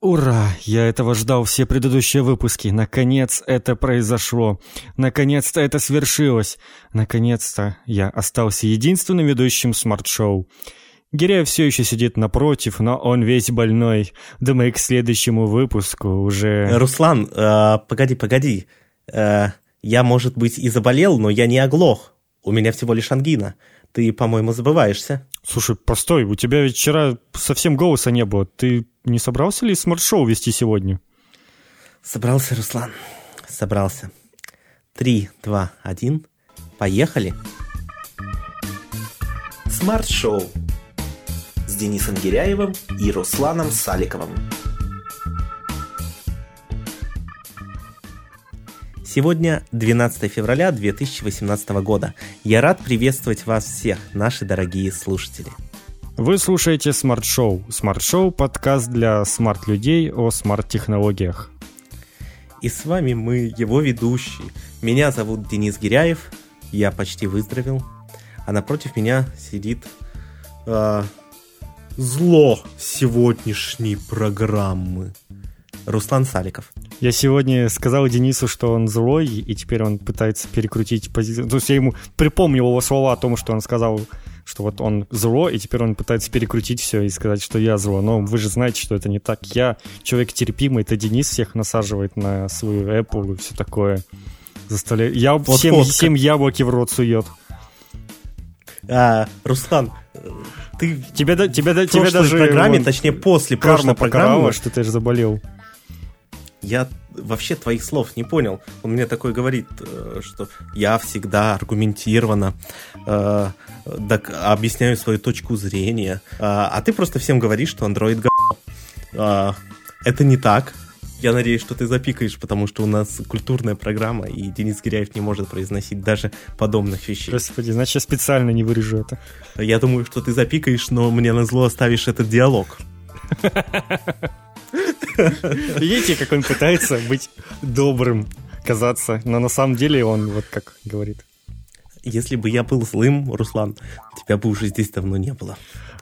Ура! Я этого ждал все предыдущие выпуски. Наконец это произошло. Наконец-то это свершилось. Наконец-то я остался единственным ведущим смарт-шоу. Гиряев все еще сидит напротив, но он весь больной. Думаю, к следующему выпуску уже... Руслан, э, погоди, погоди. Э, я, может быть, и заболел, но я не оглох. У меня всего лишь ангина. Ты, по-моему, забываешься. Слушай, постой, у тебя ведь вчера совсем голоса не было. Ты не собрался ли смарт-шоу вести сегодня? Собрался, Руслан. Собрался. Три, два, один. Поехали. Смарт-шоу с Денисом Гиряевым и Русланом Саликовым. Сегодня 12 февраля 2018 года. Я рад приветствовать вас всех, наши дорогие слушатели. Вы слушаете Смарт Шоу. Смарт Шоу – подкаст для smart-людей о smart-технологиях. И с вами мы, его ведущие. Меня зовут Денис Гиряев, я почти выздоровел. А напротив меня сидит э, зло сегодняшней программы. Руслан Саликов. Я сегодня сказал Денису, что он злой, и теперь он пытается перекрутить позицию. То есть я ему припомнил его слова о том, что он сказал, что вот он зло, и теперь он пытается перекрутить все и сказать, что я зло. Но вы же знаете, что это не так. Я человек терпимый, это Денис всех насаживает на свою Apple и все такое. Заставляет. Я вот всем, всем яблоки в рот сует. А, Руслан, ты тебя, тебя, тебя даже программе, точнее после прошлой программы, что ты же заболел я вообще твоих слов не понял. Он мне такой говорит, э, что я всегда аргументированно э, так, объясняю свою точку зрения, э, а ты просто всем говоришь, что Android г... Это не так. Я надеюсь, что ты запикаешь, потому что у нас культурная программа, и Денис Гиряев не может произносить даже подобных вещей. Господи, значит, я специально не вырежу это. Я думаю, что ты запикаешь, но мне на зло оставишь этот диалог. Видите, как он пытается быть добрым, казаться, но на самом деле он вот как говорит. Если бы я был злым, Руслан, тебя бы уже здесь давно не было.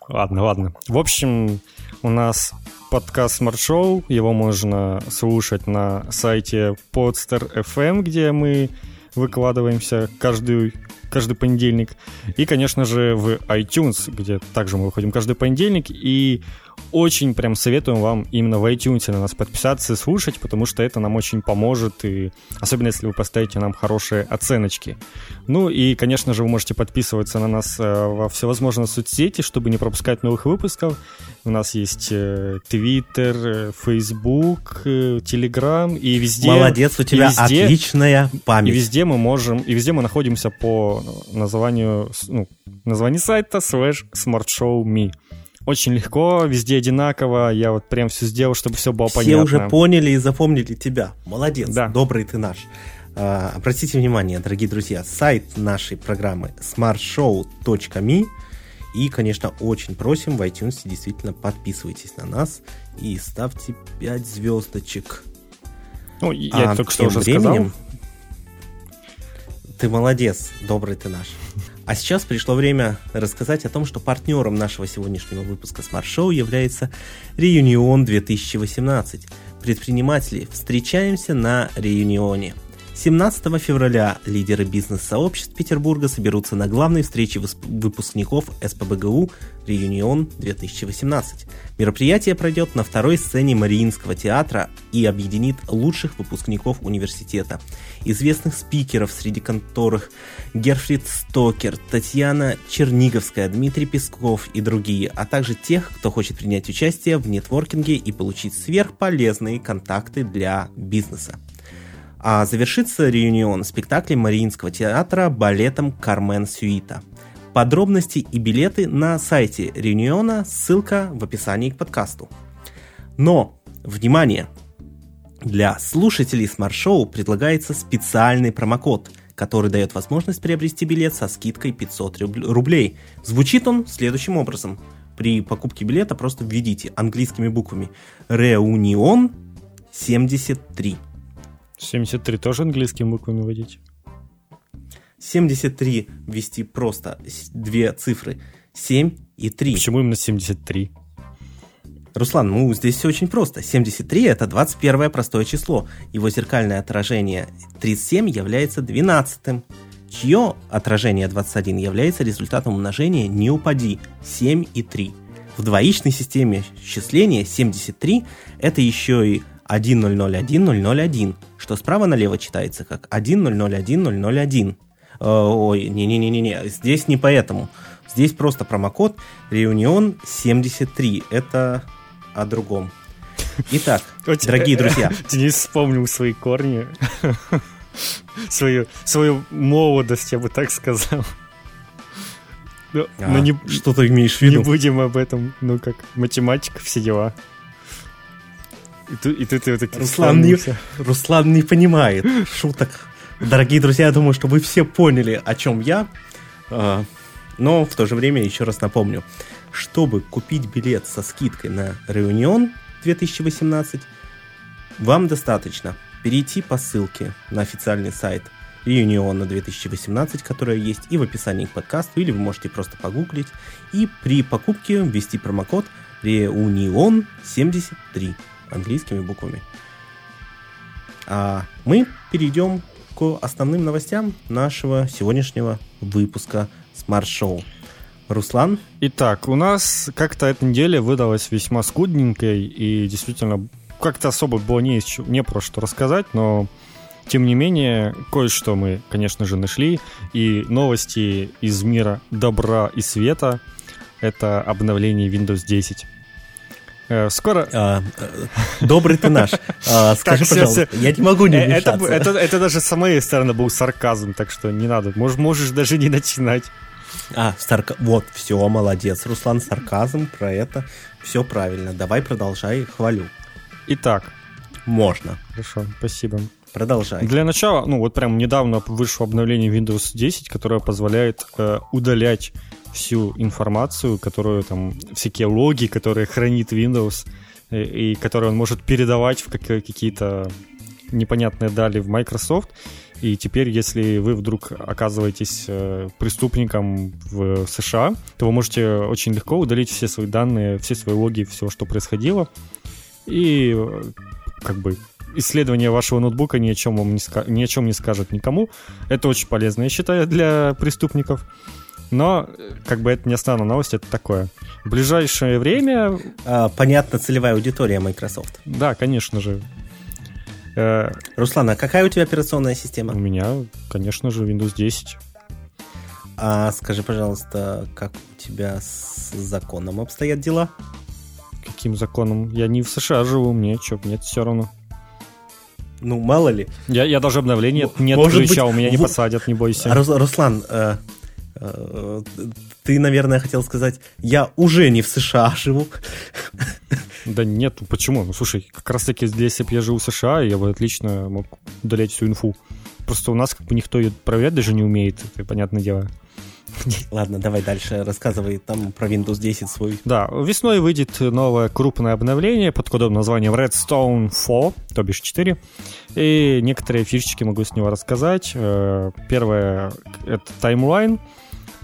Ладно, ладно. В общем, у нас подкаст Smart Show. Его можно слушать на сайте Podster FM, где мы выкладываемся каждый, каждый понедельник. И, конечно же, в iTunes, где также мы выходим каждый понедельник. И очень прям советуем вам именно в iTunes на нас подписаться и слушать, потому что это нам очень поможет, и особенно если вы поставите нам хорошие оценочки. Ну и, конечно же, вы можете подписываться на нас э, во всевозможные соцсети, чтобы не пропускать новых выпусков. У нас есть э, Twitter, э, Facebook, Telegram, и везде... Молодец, у тебя везде, отличная память. И везде мы можем, и везде мы находимся по названию, ну, названию сайта slash smartshow.me очень легко, везде одинаково. Я вот прям все сделал, чтобы все было все понятно. Все уже поняли и запомнили тебя. Молодец, да. добрый ты наш. А, обратите внимание, дорогие друзья, сайт нашей программы smartshow.me и, конечно, очень просим в iTunes действительно подписывайтесь на нас и ставьте 5 звездочек. Ну, я а только что уже временем, сказал. Ты молодец, добрый ты наш. А сейчас пришло время рассказать о том, что партнером нашего сегодняшнего выпуска Smart Show является Reunion 2018. Предприниматели, встречаемся на Реюнионе – 17 февраля лидеры бизнес-сообществ Петербурга соберутся на главной встрече выпускников СПБГУ «Реюнион 2018». Мероприятие пройдет на второй сцене Мариинского театра и объединит лучших выпускников университета. Известных спикеров, среди которых Герфрид Стокер, Татьяна Черниговская, Дмитрий Песков и другие, а также тех, кто хочет принять участие в нетворкинге и получить сверхполезные контакты для бизнеса. А завершится реюнион спектаклем Мариинского театра балетом «Кармен Сюита». Подробности и билеты на сайте реюниона, ссылка в описании к подкасту. Но, внимание! Для слушателей Show предлагается специальный промокод, который дает возможность приобрести билет со скидкой 500 рублей. Звучит он следующим образом. При покупке билета просто введите английскими буквами «Реунион 73». 73 тоже английскими буквами вводить? 73 ввести просто две цифры. 7 и 3. Почему именно 73? Руслан, ну здесь все очень просто. 73 это 21 простое число. Его зеркальное отражение 37 является 12 чье отражение 21 является результатом умножения «не упади» 7 и 3. В двоичной системе счисления 73 это еще и 1001 что справа налево читается как 1001 э, Ой, не-не-не-не, здесь не поэтому. Здесь просто промокод Reunion 73. Это о другом. Итак, дорогие друзья. Денис вспомнил свои корни. Свою, свою молодость, я бы так сказал. Но, а, но не, что ты имеешь в виду? Не будем об этом, ну как, математика, все дела. И, тут, и тут ты вот такие Руслан не, Руслан не понимает шуток. Дорогие друзья, я думаю, что вы все поняли, о чем я. А, но в то же время еще раз напомню. Чтобы купить билет со скидкой на Реунион 2018, вам достаточно перейти по ссылке на официальный сайт Реюниона 2018, которая есть и в описании к подкасту, или вы можете просто погуглить, и при покупке ввести промокод Reunion73 английскими буквами. А мы перейдем к основным новостям нашего сегодняшнего выпуска Smart Show. Руслан? Итак, у нас как-то эта неделя выдалась весьма скудненькой, и действительно как-то особо было не, не про что рассказать, но тем не менее, кое-что мы, конечно же, нашли. И новости из мира добра и света — это обновление Windows 10. Э, скоро... А, э, добрый ты наш. А, скажи, так, пожалуйста, все, я не могу не это, это, это даже с моей стороны был сарказм, так что не надо. Можешь, можешь даже не начинать. А, сарка... вот, все, молодец, Руслан, сарказм про это. Все правильно, давай продолжай, хвалю. Итак. Можно. Хорошо, спасибо. Продолжай. Для начала, ну вот прям недавно вышло обновление Windows 10, которое позволяет э, удалять всю информацию, которую там, всякие логи, которые хранит Windows, и, э, и которые он может передавать в какие-то непонятные дали в Microsoft. И теперь, если вы вдруг оказываетесь э, преступником в США, то вы можете очень легко удалить все свои данные, все свои логи, все, что происходило. И э, как бы исследование вашего ноутбука ни о чем вам не, ска- ни о чем не скажет никому. Это очень полезно, я считаю, для преступников. Но, как бы это не основная новость, это такое. В ближайшее время... А, понятно, целевая аудитория Microsoft. Да, конечно же. Э, Руслан, а какая у тебя операционная система? У меня, конечно же, Windows 10. А скажи, пожалуйста, как у тебя с законом обстоят дела? Каким законом? Я не в США живу, мне что, нет, все равно. Ну, мало ли. Я, я даже обновление не отключал, быть, меня не посадят, не бойся. Руслан, э, ты, наверное, хотел сказать, я уже не в США живу. Да нет, почему? Ну, слушай, как раз таки, если бы я жил в США, я бы отлично мог удалять всю инфу. Просто у нас как бы никто ее проверять даже не умеет, это понятное дело. Ладно, давай дальше рассказывай там про Windows 10 свой. Да, весной выйдет новое крупное обновление под кодовым названием Redstone 4, то бишь 4. И некоторые фишечки могу с него рассказать. Э, первое — это таймлайн.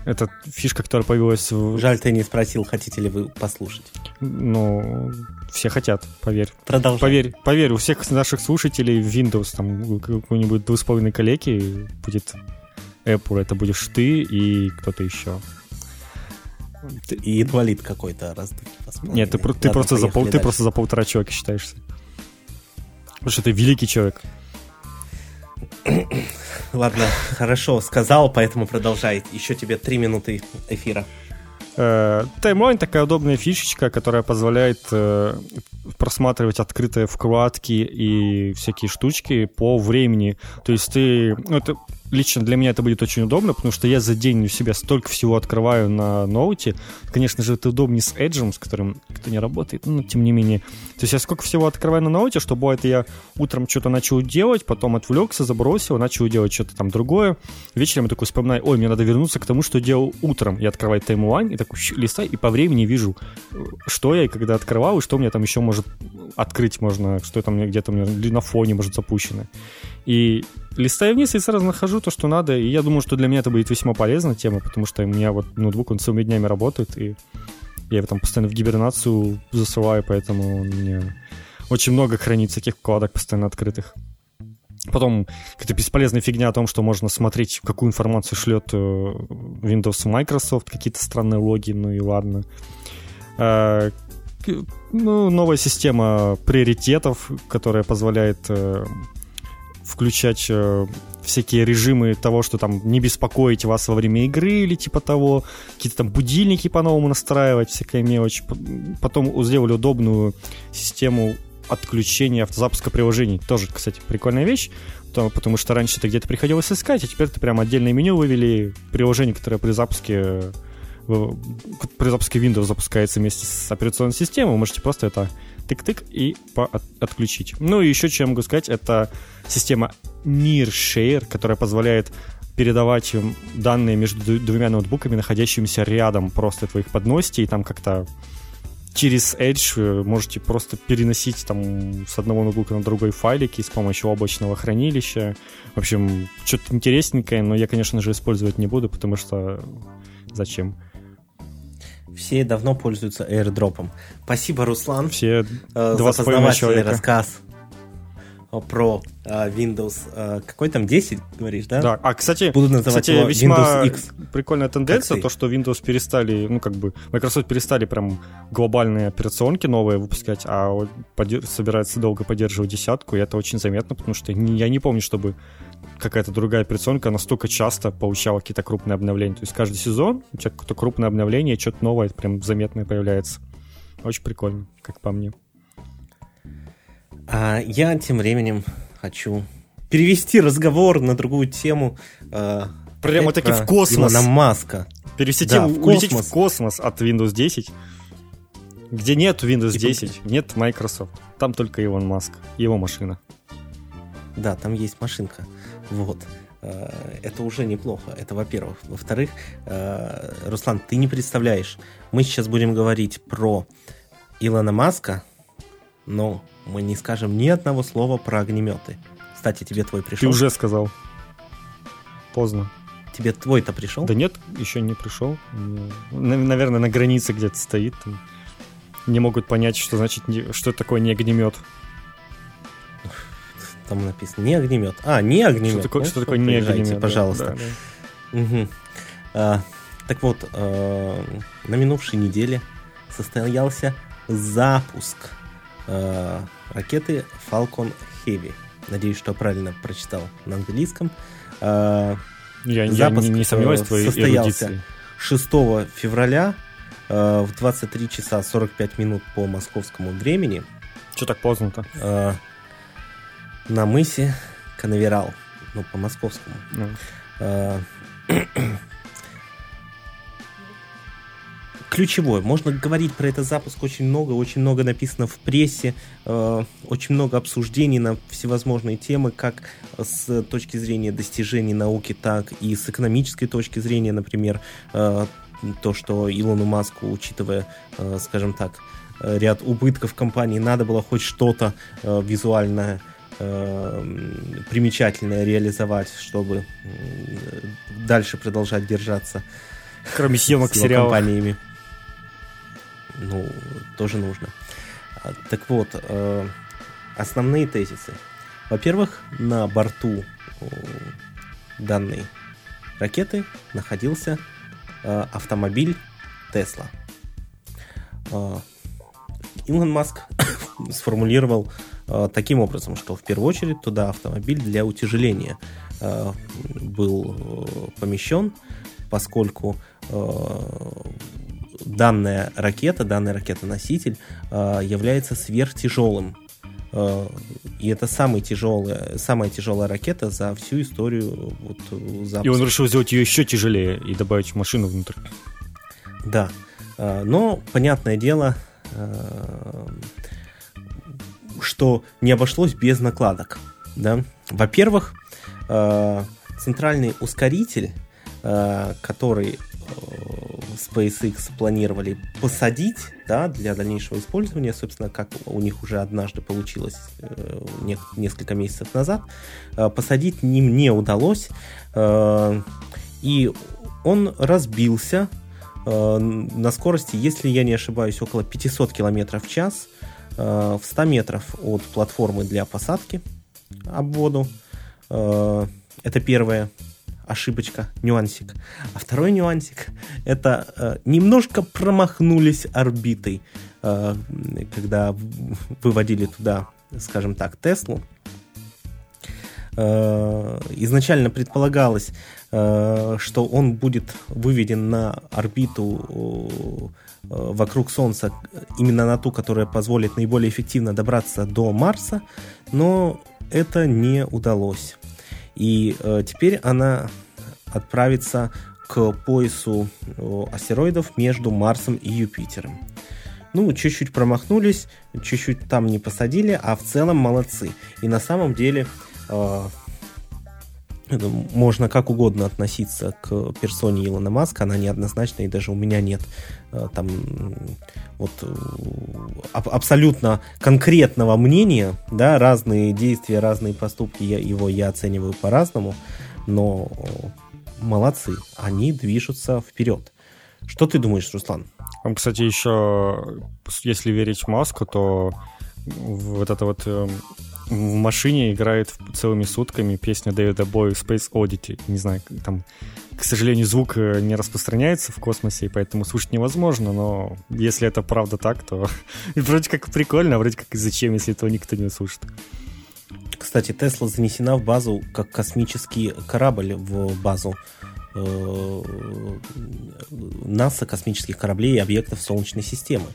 Это фишка, которая появилась в... Жаль, ты не спросил, хотите ли вы послушать. Ну, все хотят, поверь. Продолжай. Поверь, поверь, у всех наших слушателей в Windows, там, какой-нибудь двух калеки будет Apple, это будешь ты и кто-то еще. И инвалид какой-то раз. Нет, ты, ты, просто за пол, ты просто за полтора человека считаешься. Потому что ты великий человек. Ладно, хорошо, сказал, поэтому продолжай. Еще тебе три минуты эфира. Э, таймлайн такая удобная фишечка, которая позволяет э, просматривать открытые вкладки и всякие штучки по времени. То есть ты... Ну, это лично для меня это будет очень удобно, потому что я за день у себя столько всего открываю на ноуте. Конечно же, это удобнее с Edge, с которым кто не работает, но тем не менее. То есть я сколько всего открываю на ноуте, что бывает, я утром что-то начал делать, потом отвлекся, забросил, начал делать что-то там другое. Вечером я такой вспоминаю, ой, мне надо вернуться к тому, что делал утром. Я открываю таймлайн и такой листаю, и по времени вижу, что я и когда открывал, и что мне там еще может открыть можно, что там где-то у меня на фоне может запущено. И листаю вниз и сразу нахожу то, что надо. И я думаю, что для меня это будет весьма полезная тема, потому что у меня вот ноутбук, он целыми днями работает, и Я его там постоянно в гибернацию засылаю, поэтому он мне очень много хранит всяких вкладок постоянно открытых. Потом какая-то бесполезная фигня о том, что можно смотреть, какую информацию шлет э, Windows Microsoft, какие-то странные логи, ну и ладно. А, ну, новая система приоритетов, которая позволяет э, включать э, всякие режимы того, что там не беспокоить вас во время игры или типа того, какие-то там будильники по-новому настраивать, всякая мелочь. Потом сделали удобную систему отключения автозапуска приложений. Тоже, кстати, прикольная вещь, потому что раньше ты где-то приходилось искать, а теперь ты прям отдельное меню вывели, приложение, которое при запуске при запуске Windows запускается вместе с операционной системой, вы можете просто это тык-тык и отключить. Ну и еще, чем могу сказать, это система NearShare, которая позволяет передавать данные между двумя ноутбуками, находящимися рядом. Просто вы их подносите и там как-то через Edge вы можете просто переносить там с одного ноутбука на другой файлики с помощью облачного хранилища. В общем, что-то интересненькое, но я, конечно же, использовать не буду, потому что зачем? Все давно пользуются airdropом. Спасибо, Руслан, Все э, за познавательный рассказ про uh, Windows, uh, какой там 10, говоришь, да? Да, а, кстати, Буду называть кстати его весьма Windows X. прикольная тенденция, то, что Windows перестали, ну, как бы, Microsoft перестали прям глобальные операционки новые выпускать, а подер- собирается долго поддерживать десятку, и это очень заметно, потому что я не помню, чтобы какая-то другая операционка настолько часто получала какие-то крупные обновления. То есть каждый сезон у тебя какое-то крупное обновление, что-то новое прям заметное появляется. Очень прикольно, как по мне. А я тем временем хочу перевести разговор на другую тему. Э, Прямо таки в космос. Илона Маска. Перевести да, тему, в улететь в космос от Windows 10, где нет Windows 10, нет Microsoft. Там только Илон Маск, его машина. Да, там есть машинка. Вот. Э, это уже неплохо. Это во-первых. Во-вторых, э, Руслан, ты не представляешь. Мы сейчас будем говорить про Илона Маска, но мы не скажем ни одного слова про огнеметы. Кстати, тебе твой пришел? Ты уже сказал. Поздно. Тебе твой-то пришел? Да нет, еще не пришел. Наверное, на границе где-то стоит. Не могут понять, что значит, что такое не огнемет. Там написано не огнемет. А, не огнемет. Что такое, ну, что такое не огнемет? Пожалуйста. Да, да. Угу. А, так вот, э, на минувшей неделе состоялся запуск э, ракеты Falcon Heavy. Надеюсь, что правильно прочитал на английском. Э, я, Запуск я не, не сомневаюсь в твоей состоялся эрудиции. 6 февраля э, в 23 часа 45 минут по московскому времени. Что так поздно-то? Э, на мысе Канаверал. Ну, по московскому. Mm. Э, ключевой. Можно говорить про этот запуск очень много, очень много написано в прессе, э, очень много обсуждений на всевозможные темы, как с точки зрения достижений науки, так и с экономической точки зрения, например, э, то, что Илону Маску, учитывая, э, скажем так, ряд убытков компании, надо было хоть что-то э, визуальное э, примечательное реализовать, чтобы дальше продолжать держаться. Кроме съемок сериалов. компаниями ну, тоже нужно. А, так вот, э, основные тезисы. Во-первых, на борту данной ракеты находился э, автомобиль Тесла. Э, Илон Маск сформулировал таким образом, что в первую очередь туда автомобиль для утяжеления был помещен, поскольку данная ракета, данный ракетоноситель э, является сверхтяжелым. Э, и это самый тяжелая, самая тяжелая ракета за всю историю вот, запуска. И он решил сделать ее еще тяжелее и добавить машину внутрь. Да. Э, но, понятное дело, что не обошлось без накладок. Да? Во-первых, центральный ускоритель, который SpaceX планировали посадить да, для дальнейшего использования, собственно, как у них уже однажды получилось э, не, несколько месяцев назад, э, посадить ним не удалось, э, и он разбился на скорости, если я не ошибаюсь, около 500 км в час в 100 метров от платформы для посадки об воду. Это первое ошибочка, нюансик. А второй нюансик – это э, немножко промахнулись орбитой, э, когда выводили туда, скажем так, Теслу. Э, изначально предполагалось, э, что он будет выведен на орбиту э, вокруг Солнца, именно на ту, которая позволит наиболее эффективно добраться до Марса, но это не удалось. И э, теперь она отправится к поясу э, астероидов между Марсом и Юпитером. Ну, чуть-чуть промахнулись, чуть-чуть там не посадили, а в целом молодцы. И на самом деле э, можно как угодно относиться к персоне Илона Маска, она неоднозначна, и даже у меня нет э, там вот э, абсолютно конкретного мнения, да, разные действия, разные поступки я, его я оцениваю по-разному, но молодцы, они движутся вперед. Что ты думаешь, Руслан? Кстати, еще, если верить Маску, то вот это вот эм, в машине играет целыми сутками песня Дэвида Боя Space Oddity. Не знаю, там, к сожалению, звук э, не распространяется в космосе, и поэтому слушать невозможно, но если это правда так, то вроде как прикольно, а вроде как и зачем, если этого никто не услышит. Кстати, Тесла занесена в базу как космический корабль в базу э, НАСА космических кораблей и объектов Солнечной системы.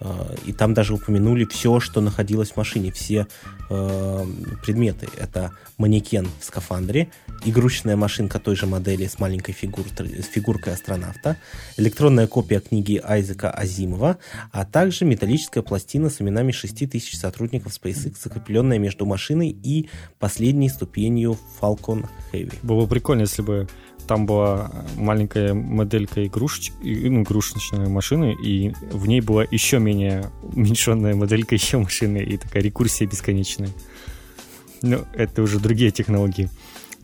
Э, и там даже упомянули все, что находилось в машине, все э, предметы. Это манекен в скафандре, игрушечная машинка той же модели с маленькой фигур, с фигуркой астронавта, электронная копия книги Айзека Азимова, а также металлическая пластина с именами 6000 сотрудников SpaceX, закрепленная между машиной и последней ступенью Falcon Heavy. Было бы прикольно, если бы там была маленькая моделька игрушеч... ну, игрушечной машины, и в ней была еще менее уменьшенная моделька еще машины, и такая рекурсия бесконечная. Ну, это уже другие технологии.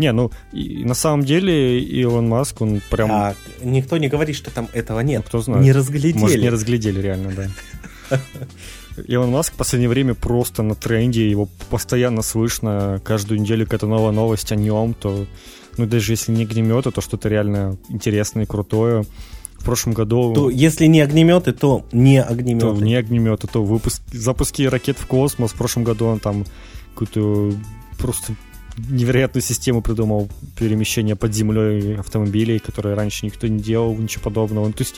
Не, ну, и, на самом деле Илон Маск, он прям... А, никто не говорит, что там этого нет. Ну, кто знает. Не разглядели. Может, не разглядели, реально, да. Илон Маск в последнее время просто на тренде, его постоянно слышно, каждую неделю какая-то новая новость о нем, то ну даже если не огнеметы, то что-то реально интересное и крутое. В прошлом году... То, если не огнеметы, то не огнеметы. То не огнеметы, то выпуск, запуски ракет в космос. В прошлом году он там какую-то просто невероятную систему придумал перемещения под землей автомобилей, которые раньше никто не делал, ничего подобного. То есть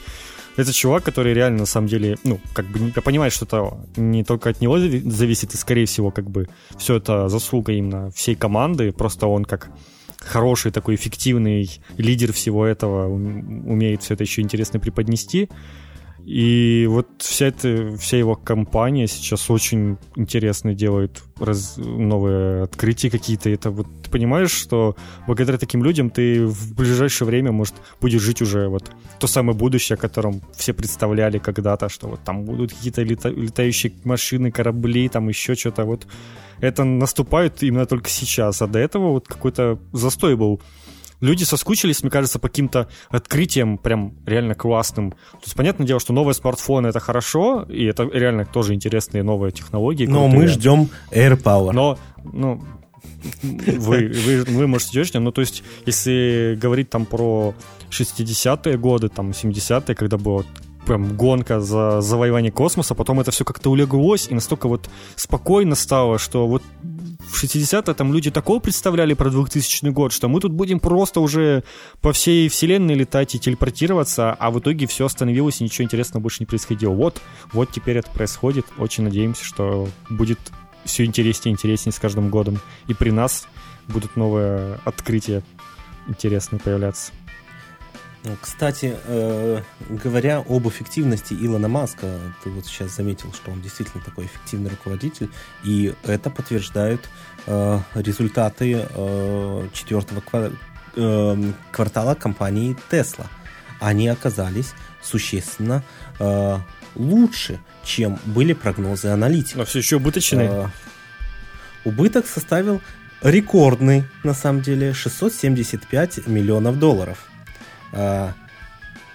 это чувак, который реально на самом деле, ну, как бы я понимаю, что это не только от него зависит, и скорее всего, как бы все это заслуга именно всей команды, просто он как хороший такой эффективный лидер всего этого, умеет все это еще интересно преподнести. И вот вся, эта, вся его компания сейчас очень интересно делает раз, новые открытия какие-то. Это вот ты понимаешь, что благодаря таким людям ты в ближайшее время, может, будешь жить уже вот то самое будущее, о котором все представляли когда-то, что вот там будут какие-то лета, летающие машины, корабли, там еще что-то. Вот это наступает именно только сейчас, а до этого вот какой-то застой был люди соскучились, мне кажется, по каким-то открытиям прям реально классным. То есть, понятное дело, что новые смартфоны это хорошо, и это реально тоже интересные новые технологии. Но мы ждем AirPower. Но, ну, вы, вы, вы можете ждать, ну, то есть, если говорить там про 60-е годы, там, 70-е, когда было прям гонка за завоевание космоса, потом это все как-то улеглось и настолько вот спокойно стало, что вот в 60-е там люди такого представляли про 2000 год, что мы тут будем просто уже по всей вселенной летать и телепортироваться, а в итоге все остановилось и ничего интересного больше не происходило. Вот, вот теперь это происходит. Очень надеемся, что будет все интереснее и интереснее с каждым годом. И при нас будут новые открытия интересные появляться. Кстати, э, говоря об эффективности Илона Маска, ты вот сейчас заметил, что он действительно такой эффективный руководитель, и это подтверждают э, результаты э, четвертого ква- э, квартала компании Tesla. Они оказались существенно э, лучше, чем были прогнозы аналитиков. Но все еще убыточные. Э, убыток составил рекордный, на самом деле, 675 миллионов долларов –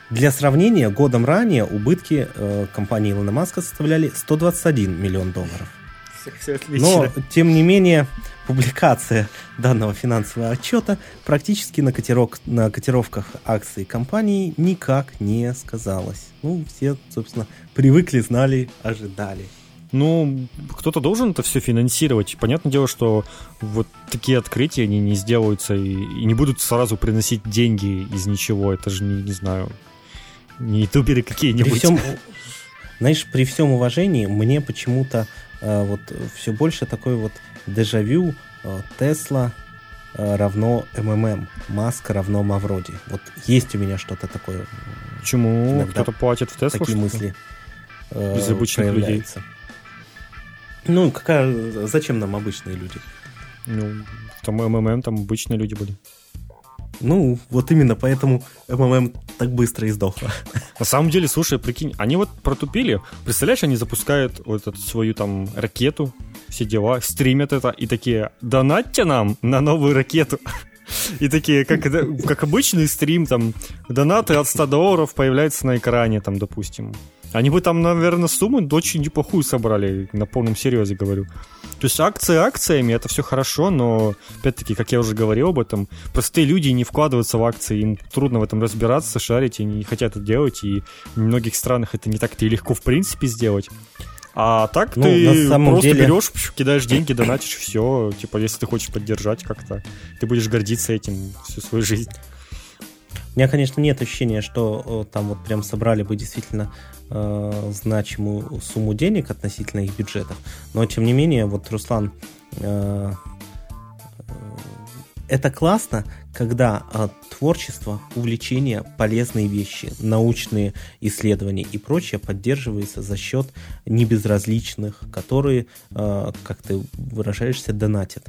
Для сравнения, годом ранее убытки э, компании Илона Маска составляли 121 миллион долларов. Все отлично. Но, тем не менее, публикация данного финансового отчета практически на, котировок, на котировках акций компании никак не сказалась. Ну, все, собственно, привыкли, знали, ожидали. Ну, кто-то должен это все финансировать. Понятное дело, что вот такие открытия они не сделаются и, и не будут сразу приносить деньги из ничего. Это же не, не знаю, не ютуберы какие-нибудь. При всем, знаешь, при всем уважении, мне почему-то э, вот все больше такой вот дежавю э, Тесла э, равно МММ, Маск равно Мавроди. Вот есть у меня что-то такое. Почему? Кто-то платит в Теслу? Такие мысли. э, Из обычных людей. Ну, какая, зачем нам обычные люди? Ну, там МММ, там обычные люди были. Ну, вот именно поэтому МММ так быстро и. На самом деле, слушай, прикинь, они вот протупили. Представляешь, они запускают вот эту свою там ракету, все дела, стримят это и такие, донатьте нам на новую ракету. И такие, как, как обычный стрим, там, донаты от 100 долларов появляются на экране, там, допустим. Они бы там, наверное, сумму очень неплохую собрали, на полном серьезе говорю. То есть акции акциями, это все хорошо, но, опять-таки, как я уже говорил об этом, простые люди не вкладываются в акции, им трудно в этом разбираться, шарить, и не хотят это делать, и в многих странах это не так-то и легко, в принципе, сделать. А так Ну, ты просто деле- берешь, кидаешь деньги, донатишь, все. Типа, если ты хочешь поддержать как-то, ты будешь гордиться этим всю свою жизнь. У меня, конечно, нет ощущения, что э, там вот прям собрали бы действительно э, значимую сумму денег относительно их бюджетов. Но, тем не менее, вот, Руслан, э, э, это классно, когда э, творчество, увлечение, полезные вещи, научные исследования и прочее поддерживается за счет небезразличных, которые, э, как ты выражаешься, донатят.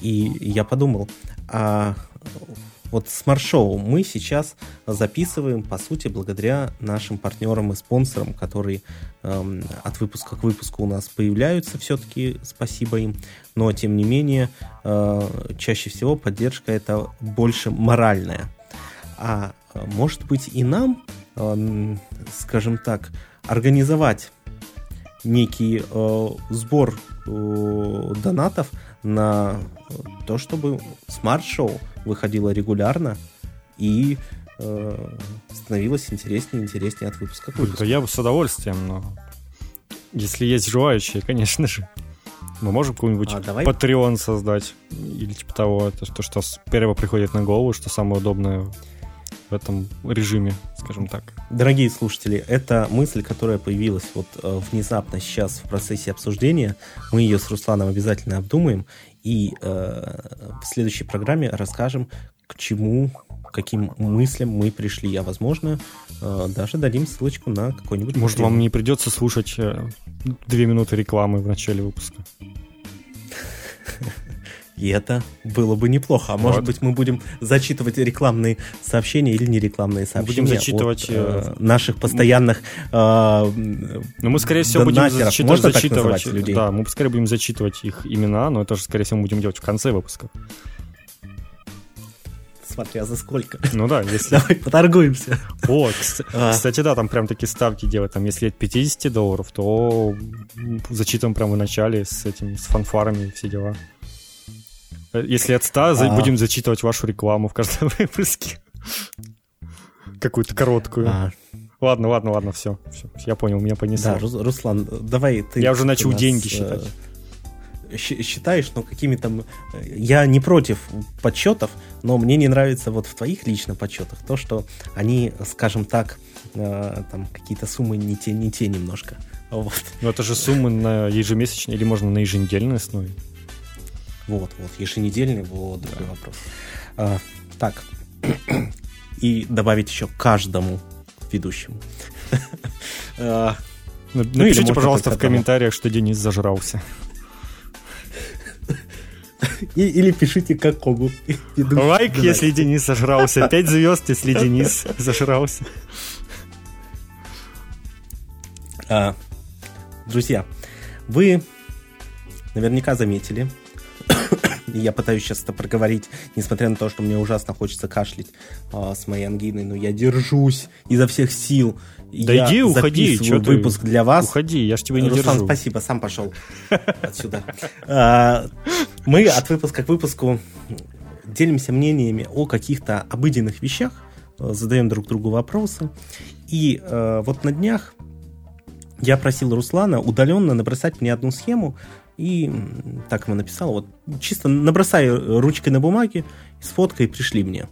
И я подумал, а вот смарт-шоу мы сейчас записываем, по сути, благодаря нашим партнерам и спонсорам, которые эм, от выпуска к выпуску у нас появляются все-таки, спасибо им. Но, тем не менее, э, чаще всего поддержка это больше моральная. А э, может быть и нам, эм, скажем так, организовать некий э, сбор э, донатов на то, чтобы смарт-шоу выходило регулярно и э, становилось интереснее и интереснее от выпуска к выпуску. я бы с удовольствием, но если есть желающие, конечно же. Мы можем какой-нибудь А, давай. Patreon создать или типа того, это то, что с первого приходит на голову, что самое удобное в этом режиме, скажем так. Дорогие слушатели, это мысль, которая появилась вот э, внезапно сейчас в процессе обсуждения. Мы ее с Русланом обязательно обдумаем и э, в следующей программе расскажем, к чему, каким мыслям мы пришли. А возможно, э, даже дадим ссылочку на какой-нибудь... Может, Patreon. вам не придется слушать э, две минуты рекламы в начале выпуска. И это было бы неплохо. А может Вот. быть, мы будем зачитывать рекламные сообщения или не рекламные сообщения Будем зачитывать, от, э, э, наших постоянных э, Но мы, скорее всего, будем зачитывать, Можно зачитывать называть людей? да, мы скорее будем зачитывать их имена, но это же, скорее всего, мы будем делать в конце выпуска. Смотря за сколько. Ну да, если... Давай поторгуемся. О, А. кстати, да, там прям такие ставки делать. Там, если от 50 долларов, то зачитываем прямо в начале с этим, с фанфарами и все дела. Если от 100, за- А. будем зачитывать вашу рекламу в каждом выпуске. Какую-то короткую. А, Ладно, ладно, ладно, все, все. Я понял, меня понесло. да, Рус- Руслан, давай ты... Я уже начал нас, деньги э, считать. считаешь, но какими там... Я не против подсчетов, но мне не нравится вот в твоих лично подсчетах то, что они, скажем так, э, там какие-то суммы не те, не те немножко. Вот, Но это же суммы на ежемесячной или можно на еженедельной основе. Вот, вот еженедельный, вот другой вопрос. А, так, и добавить еще каждому ведущему. А, Ну, Напишите, пожалуйста, в комментариях, что Денис зажрался. и- Или пишите какому. Лайк, донатить. если Денис зажрался. Пять звезд, если Денис зажрался. А, Друзья, вы наверняка заметили, Я пытаюсь сейчас это проговорить, несмотря на то, что мне ужасно хочется кашлять э, с моей ангиной, но я держусь изо всех сил. Да я иди, уходи, чё выпуск ты? для вас. Уходи, я ж тебя не Руслан, держу. спасибо, сам пошел отсюда. А, Мы от выпуска к выпуску делимся мнениями о каких-то обыденных вещах, э, задаем друг другу вопросы. И э, вот на днях я просил Руслана удаленно набросать мне одну схему, и так ему написал, вот чисто набросай ручкой на бумаге, с фоткой пришли мне.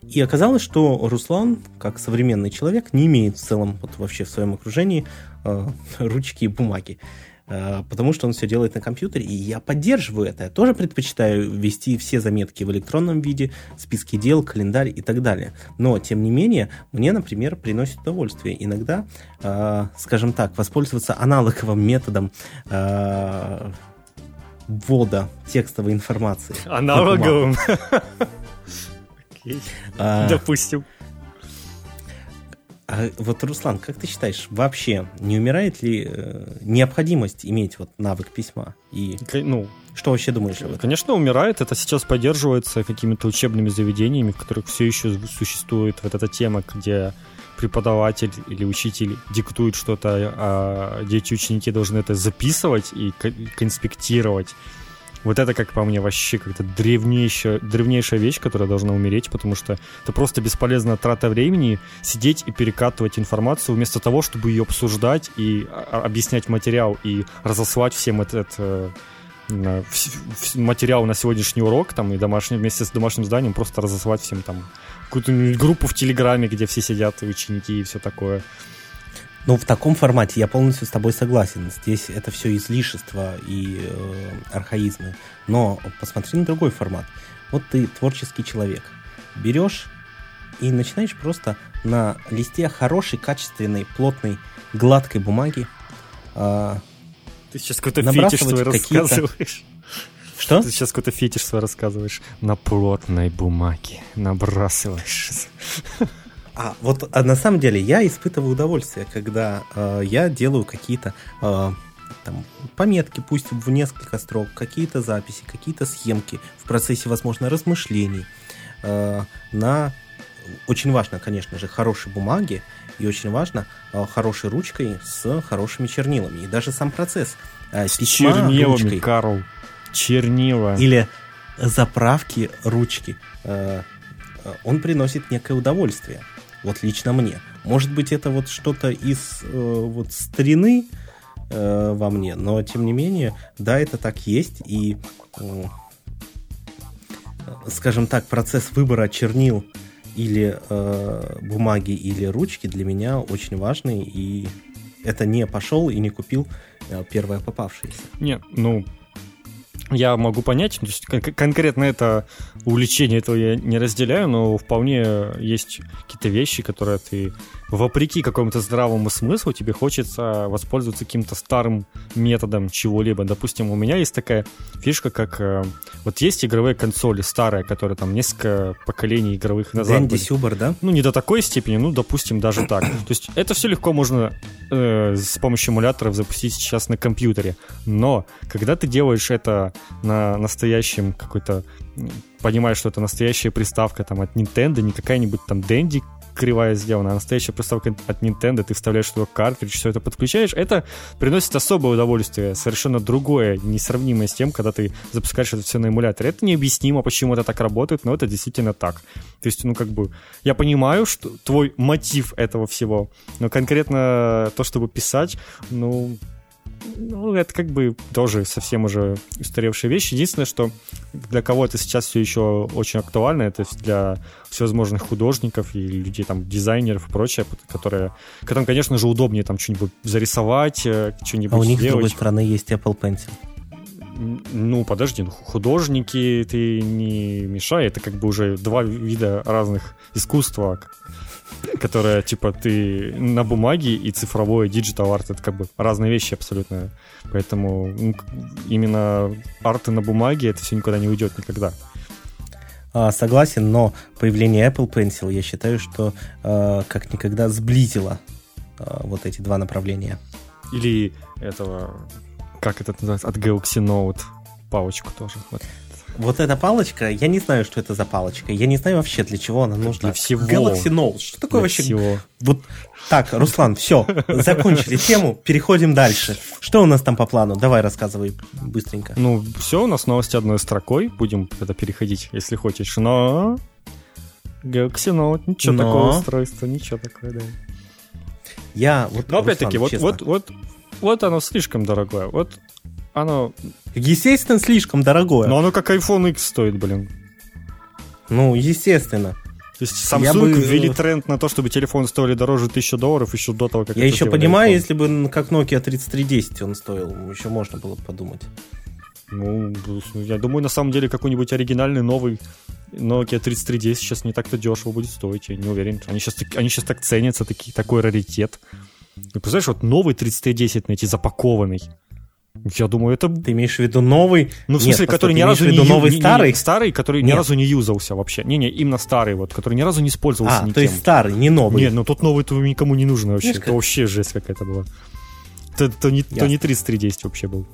И оказалось, что Руслан, как современный человек, не имеет в целом вот вообще в своем окружении э, ручки и бумаги. Э, потому что он все делает на компьютере, и я поддерживаю это. Я тоже предпочитаю вести все заметки в электронном виде, списки дел, календарь и так далее. Но, тем не менее, мне, например, приносит удовольствие иногда, э, скажем так, воспользоваться аналоговым методом э, ввода текстовой информации. Аналоговым. А, Допустим. А вот, Руслан, как ты считаешь, вообще не умирает ли э, необходимость иметь вот навык письма? И Ну, что вообще думаешь об этом? Конечно, умирает. Это сейчас поддерживается какими-то учебными заведениями, в которых все еще существует вот эта тема, где преподаватель или учитель диктует что-то, а дети-ученики должны это записывать и ко- конспектировать. Вот это, как по мне, вообще как-то древнейшая, древнейшая вещь, которая должна умереть, потому что это просто бесполезная трата времени сидеть и перекатывать информацию вместо того, чтобы ее обсуждать и а, объяснять материал и разослать всем этот э, вс- вс- материал на сегодняшний урок там и домашний вместе с домашним заданием просто разослать всем там какую-то группу в Телеграме, где все сидят, ученики и все такое. Ну, в таком формате я полностью с тобой согласен. Здесь это все излишество и э, архаизмы. Но посмотри на другой формат. Вот ты творческий человек. Берешь и начинаешь просто на листе хорошей, качественной, плотной, гладкой бумаги. а, Ты сейчас какой-то фетиш свой рассказываешь. что? Ты сейчас какой-то фетиш свой рассказываешь. На плотной бумаге набрасываешь. А вот а на самом деле я испытываю удовольствие, когда э, я делаю какие-то э, там, пометки, пусть в несколько строк, какие-то записи, какие-то схемки в процессе, возможно, размышлений э, на очень важно, конечно же, хорошей бумаге и очень важно э, хорошей ручкой с хорошими чернилами. И даже сам процесс э, С письма чернилами, ручкой Карл. Чернила. или заправки ручки, э, э, он приносит некое удовольствие. Вот лично мне. Может быть, это вот что-то из э, вот старины э, во мне, но тем не менее, да, это так есть. И, э, скажем так, процесс выбора чернил или э, бумаги или ручки для меня очень важный. И это не пошел и не купил э, первое попавшееся. Нет, ну, я могу понять, то есть кон- конкретно это увлечение этого я не разделяю, но вполне есть какие-то вещи, которые ты, вопреки какому-то здравому смыслу, тебе хочется воспользоваться каким-то старым методом чего-либо. Допустим, у меня есть такая фишка, как э, вот есть игровые консоли старые, которые там несколько поколений игровых назад Дэнди. Сюбар, да? Ну, не до такой степени, ну, допустим, даже так. То есть это все легко можно э, с помощью эмуляторов запустить сейчас на компьютере. Но когда ты делаешь это на настоящем какой-то... Понимаешь, что это настоящая приставка там от Nintendo, не какая-нибудь там Dendy кривая сделана, а настоящая приставка от Nintendo, ты вставляешь туда картридж, все это подключаешь, это приносит особое удовольствие, совершенно другое, несравнимое с тем, когда ты запускаешь это все на эмуляторе. Это необъяснимо, почему это так работает, но это действительно так. То есть, ну, как бы, я понимаю, что твой мотив этого всего, но конкретно то, чтобы писать, ну, ну, это как бы тоже совсем уже устаревшая вещь. Единственное, что для кого это сейчас все еще очень актуально, это для всевозможных художников и людей, там, дизайнеров и прочее, которые, которым, конечно же, удобнее там что-нибудь зарисовать, э, что-нибудь А у них, с сделать. другой стороны, есть Apple Pencil. Ну, подожди, ну, художники ты не мешай, это как бы уже два вида разных искусства, к- которые, типа, ты на бумаге и цифровое digital art, это как бы разные вещи абсолютно. Поэтому ну, именно арты на бумаге, это все никуда не уйдет никогда. А, согласен, но появление Apple Pencil, я считаю, что э, как никогда сблизило э, вот эти два направления. Или этого, как это называется, от Galaxy Note палочку тоже. Вот. Вот эта палочка, я не знаю, что это за палочка. Я не знаю вообще, для чего она нужна. Для всего. Galaxy Note. Что такое Для вообще? всего. Вот так, Руслан, все, закончили тему, переходим дальше. Что у нас там по плану? Давай рассказывай быстренько. Ну, все, у нас новости одной строкой. Будем это переходить, если хочешь. Но Galaxy Note, ничего Но. такого устройства, ничего такое, да. Я вот, Но опять-таки, вот, вот, вот, вот оно слишком дорогое. Вот оно... Естественно, слишком дорогое. Но оно как iPhone X стоит, блин. Ну, естественно. То есть Samsung бы- ввели тренд на то, чтобы телефоны стоили дороже 1000 долларов еще до того, как Я еще понимаю, iPhone. если бы как Nokia 3310 он стоил, еще можно было бы подумать. Ну, я думаю, на самом деле какой-нибудь оригинальный новый Nokia 3310 сейчас не так-то дешево будет стоить, я не уверен. Они сейчас, они сейчас так ценятся, такие, такой раритет. Ты представляешь, вот новый 3310 найти запакованный. Я думаю, это... Ты имеешь в виду новый? Ну, в Нет, смысле, постой, который ни разу в виду не... ю- новый не- не- старый? Старый, который ни Нет. разу не юзался вообще. Не-не, именно старый вот, который ни разу не использовался А, никем. то есть старый, не новый. Нет, ну тот новый то никому не нужен вообще. Знаешь, Это как- вообще жесть какая-то была. То, то не, то Ясно. не 3310 вообще был.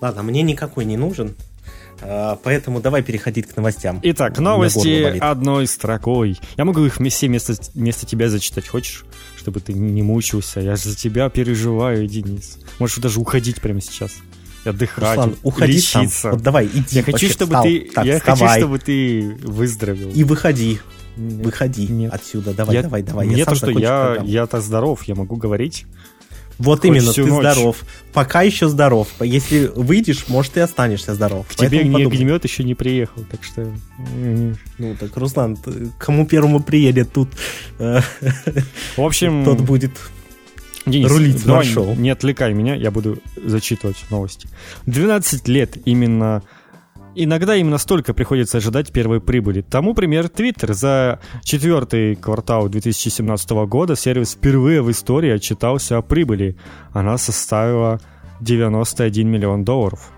Ладно, мне никакой не нужен. А, Поэтому давай переходить к новостям. Итак, новости одной строкой. Я могу их все вместо, вместо тебя зачитать. Хочешь? Чтобы ты не мучился. Я же за тебя переживаю, Денис. Можешь даже уходить прямо сейчас. Отдыхать, Руслан, уходи сам. лечиться. Вот давай, иди. Я хочу, чтобы встал. ты, Так, я хочу, чтобы ты выздоровел. И выходи, Нет, выходи нет. отсюда. Давай, Я- давай, давай. Мне я то, сам что я, я-то здоров, я могу говорить. Вот хоть именно, ты ночь. здоров. Пока еще здоров. Если выйдешь, может, и останешься здоров. К тебе Поэтому не подумай. огнемет еще не приехал, так что... Ну так, Руслан, кому первому приедет тут, э, В общем, тот будет Денис, рулить давай смарт-шоу. не отвлекай меня, я буду зачитывать новости. 12 лет именно... Иногда именно столько приходится ожидать первой прибыли. Тому пример Twitter. За четвертый квартал 2017 года сервис впервые в истории отчитался о прибыли. Она составила 91 миллион долларов.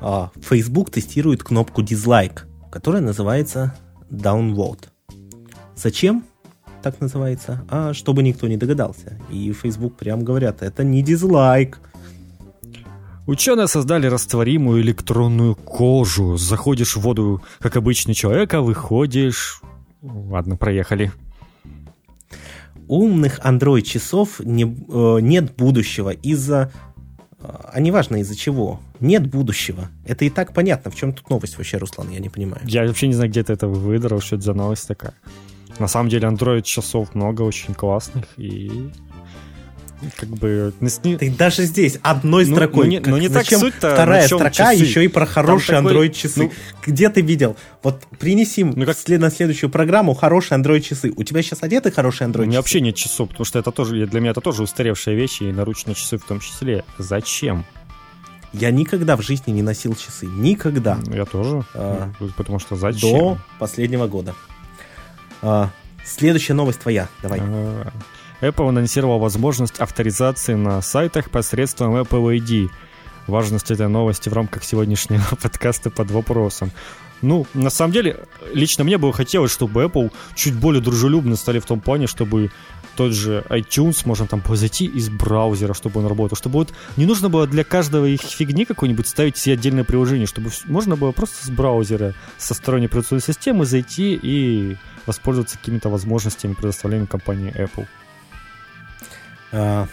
А, Facebook тестирует кнопку дизлайк, которая называется downvote. Зачем так называется? А чтобы никто не догадался. И Facebook прям говорят, это не дизлайк. Ученые создали растворимую электронную кожу. Заходишь в воду, как обычный человек, а выходишь... Ладно, проехали. Умных Android часов не, э, нет будущего из-за... э, А неважно из-за чего. Нет будущего. Это и так понятно. В чем тут новость вообще, Руслан? Я не понимаю. Я вообще не знаю, где ты это выдрал, что это за новость такая. На самом деле, Android часов много очень классных, и как бы... Ты даже здесь одной Ну, строкой. ну, не- как- ну, не так зачем суть-то, Вторая строка часы? еще и про хорошие такой- Android часы. ну- Где ты видел? Вот принеси Ну, как- след- на следующую программу хорошие Android часы. У тебя сейчас одеты хорошие Android У меня часы? вообще нет часов, потому что это тоже, для меня это тоже устаревшие вещи, и наручные часы в том числе. Зачем? Я никогда в жизни не носил часы. Никогда. Ну, Я тоже. А. Ну, Потому что зачем? До последнего года. А, следующая новость твоя. Давай. А, Apple анонсировал возможность авторизации на сайтах посредством Apple ID. Важность этой новости в рамках сегодняшнего подкаста под вопросом. Ну, на самом деле, лично мне бы хотелось, чтобы Apple чуть более дружелюбно стали в том плане, чтобы тот же iTunes можно там зайти из браузера, чтобы он работал, чтобы вот не нужно было для каждого их фигни какой-нибудь ставить себе отдельное приложение, чтобы можно было просто с браузера, со сторонней операционной системы зайти и воспользоваться какими-то возможностями, предоставленными компанией Apple. А,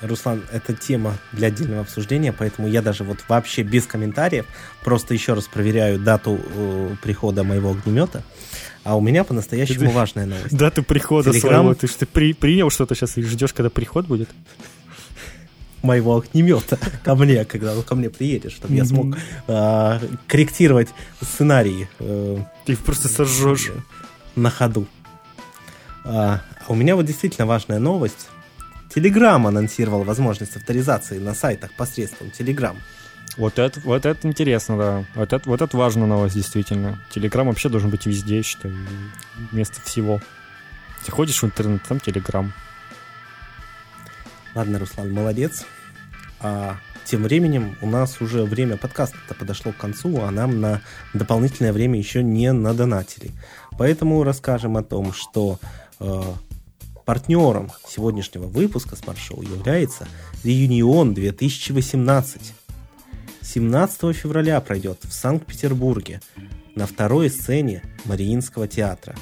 Руслан, это тема для отдельного обсуждения, поэтому я даже вот вообще без комментариев просто еще раз проверяю дату э, прихода моего огнемета. А у меня по-настоящему важная новость. Даты прихода Telegram? своего. Ты что, ты при- принял что-то сейчас и ждешь, когда приход будет? Моего огнемета ко мне, когда он ко мне приедет, чтобы я смог а, корректировать сценарий э, Ты их просто сожжешь. на ходу. А у меня вот действительно важная новость. Telegram анонсировал возможность авторизации на сайтах посредством Telegram. Вот это, вот это интересно, да. Вот это, вот это важная новость, действительно. Телеграм вообще должен быть везде, я считаю, и вместо всего. Ты ходишь в интернет, там Телеграм. Ладно, Руслан, молодец. А тем временем у нас уже время подкаста подошло к концу, а нам на дополнительное время еще не надонатили. Поэтому расскажем о том, что э, партнером сегодняшнего выпуска Show является Reunion 2018. 17 февраля пройдет в Санкт-Петербурге на второй сцене Мариинского театра.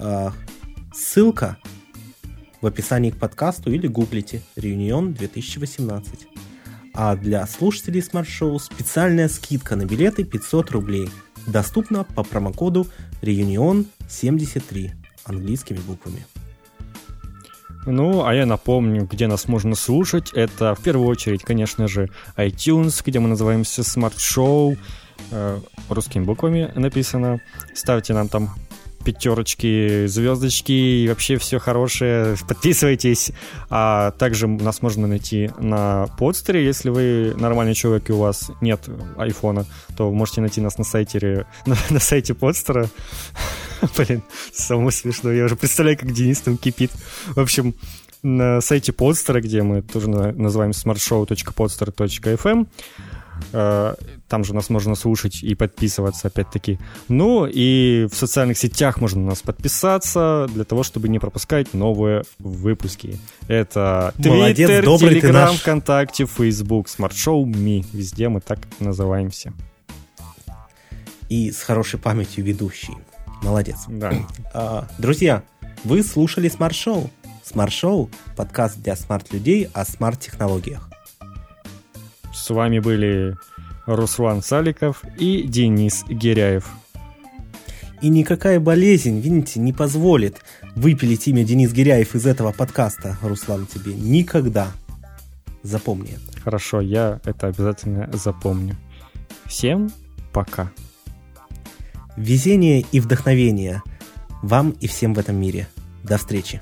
А, ссылка в описании к подкасту или гуглите «Реюнион 2018». А для слушателей смарт-шоу специальная скидка на билеты 500 рублей. Доступна по промокоду «Reunion 73» английскими буквами. Ну, а я напомню, где нас можно слушать. Это в первую очередь, конечно же, iTunes, где мы называемся Smart Show. Э, русскими буквами написано. Ставьте нам там пятерочки, звездочки и вообще все хорошее. Подписывайтесь. А также нас можно найти на подстере. Если вы нормальный человек и у вас нет айфона, то можете найти нас на сайте, на, на сайте подстера. Блин, самому смешно. Я уже представляю, как Денис там кипит. В общем, на сайте подстера, где мы тоже называем smartshow.podster.fm, там же нас можно слушать и подписываться, опять-таки. Ну, и в социальных сетях можно на нас подписаться для того, чтобы не пропускать новые выпуски. Это Твиттер, Телеграм, ВКонтакте, Фейсбук, Show, Ми. Везде мы так называемся. И с хорошей памятью ведущий. Молодец. Да. А, друзья, вы слушали. Smart Show – подкаст для смарт-людей о смарт-технологиях. С вами были Руслан Саликов и Денис Гиряев. И никакая болезнь, видите, не позволит выпилить имя Денис Гиряев из этого подкаста, Руслан, тебе никогда. Запомни это. Хорошо, я это обязательно запомню. Всем пока. Везение и вдохновение вам и всем в этом мире. До встречи.